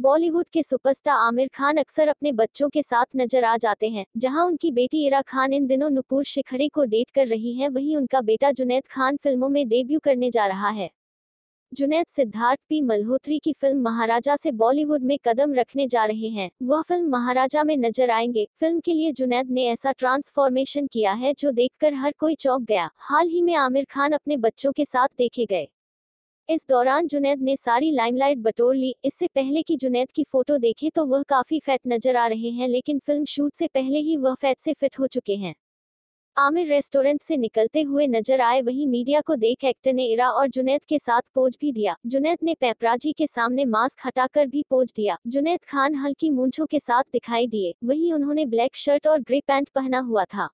बॉलीवुड के सुपरस्टार आमिर खान अक्सर अपने बच्चों के साथ नज़र आ जाते हैं, जहाँ उनकी बेटी इरा खान इन दिनों नुपुर शिखरी को डेट कर रही है, वहीं उनका बेटा जुनैद खान फ़िल्मों में डेब्यू करने जा रहा है। जुनैद सिद्धार्थ पी. मल्होत्री की फ़िल्म महाराजा से बॉलीवुड में कदम रखने जा रहे हैं, वह फ़िल्म महाराजा में नज़र आएँगे। फ़िल्म के लिए जुनैद ने ऐसा ट्रांसफॉर्मेशन किया है जो देखकर हर कोई चौंक गया। हाल ही में आमिर खान अपने बच्चों के साथ देखे गए। इस दौरान जुनैद ने सारी लाइमलाइट बटोर ली। इससे पहले कि जुनैद की फ़ोटो देखे तो वह काफ़ी फैट नज़र आ रहे हैं, लेकिन फ़िल्म शूट से पहले ही वह फैट से फिट हो चुके हैं। आमिर रेस्टोरेंट से निकलते हुए नज़र आए, वहीं मीडिया को देख एक्टर ने इरा और जुनैद के साथ पोज भी दिया। जुनैद ने पेपराजी के सामने मास्क हटाकर भी पोज दिया। जुनैद खान हल्की मूंछों के साथ दिखाई दिए। वहीं उन्होंने ब्लैक शर्ट और ग्रे पैंट पहना हुआ था।